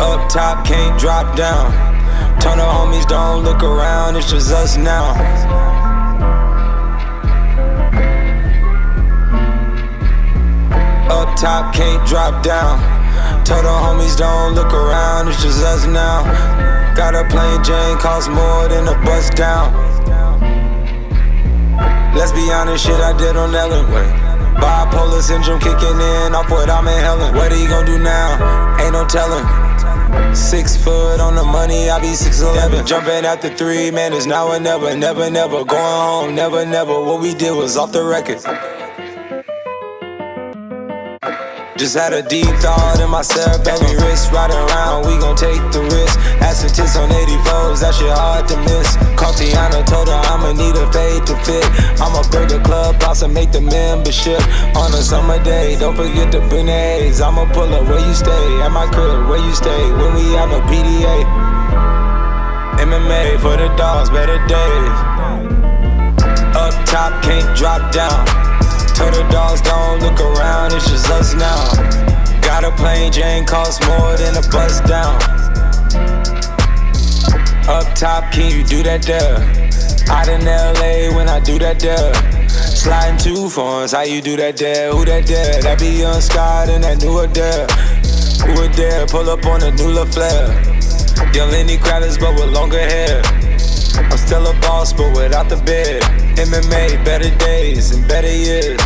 Up top, can't drop down. Turn the homies, don't look around, it's just us now. Up top, can't drop down. Tell the homies, don't look around, it's just us now. Got a plane Jane, cost more than a bus down. Let's be honest, shit I did on Ellen way. Bipolar syndrome kicking in off what I'm in hell. What he gon' do now? Ain't no telling. Six foot on the money, I be six eleven. Jumping at the three, man, it's now or never, never, never. Going home, never, never. What we did was off the record. Just had a deep thought in myself, baby wrist riding around, we gon' take the risk. Asking tits on 84s, that shit hard to miss. Cartiana told her I'ma need a fade to fit. I'ma break the house make the membership on a summer day. Don't forget to bring the A's. I'ma pull up where you stay, at my crib where you stay. When we out no PDA. MMA for the dogs, better days. Up top, can't drop down. Tell the dogs don't look around, it's just us now. Got a plane, Jane, cost more than a bus down. Up top, can you do that there? Out in LA when I do that there. Sliding two phones, how you do that there? Who that there? That be young Scott and that new there. Who there? Pull up on a new LaFleur. Young Lenny Kravitz, but with longer hair. I'm still a boss, but without the bed. MMA, better days and better years.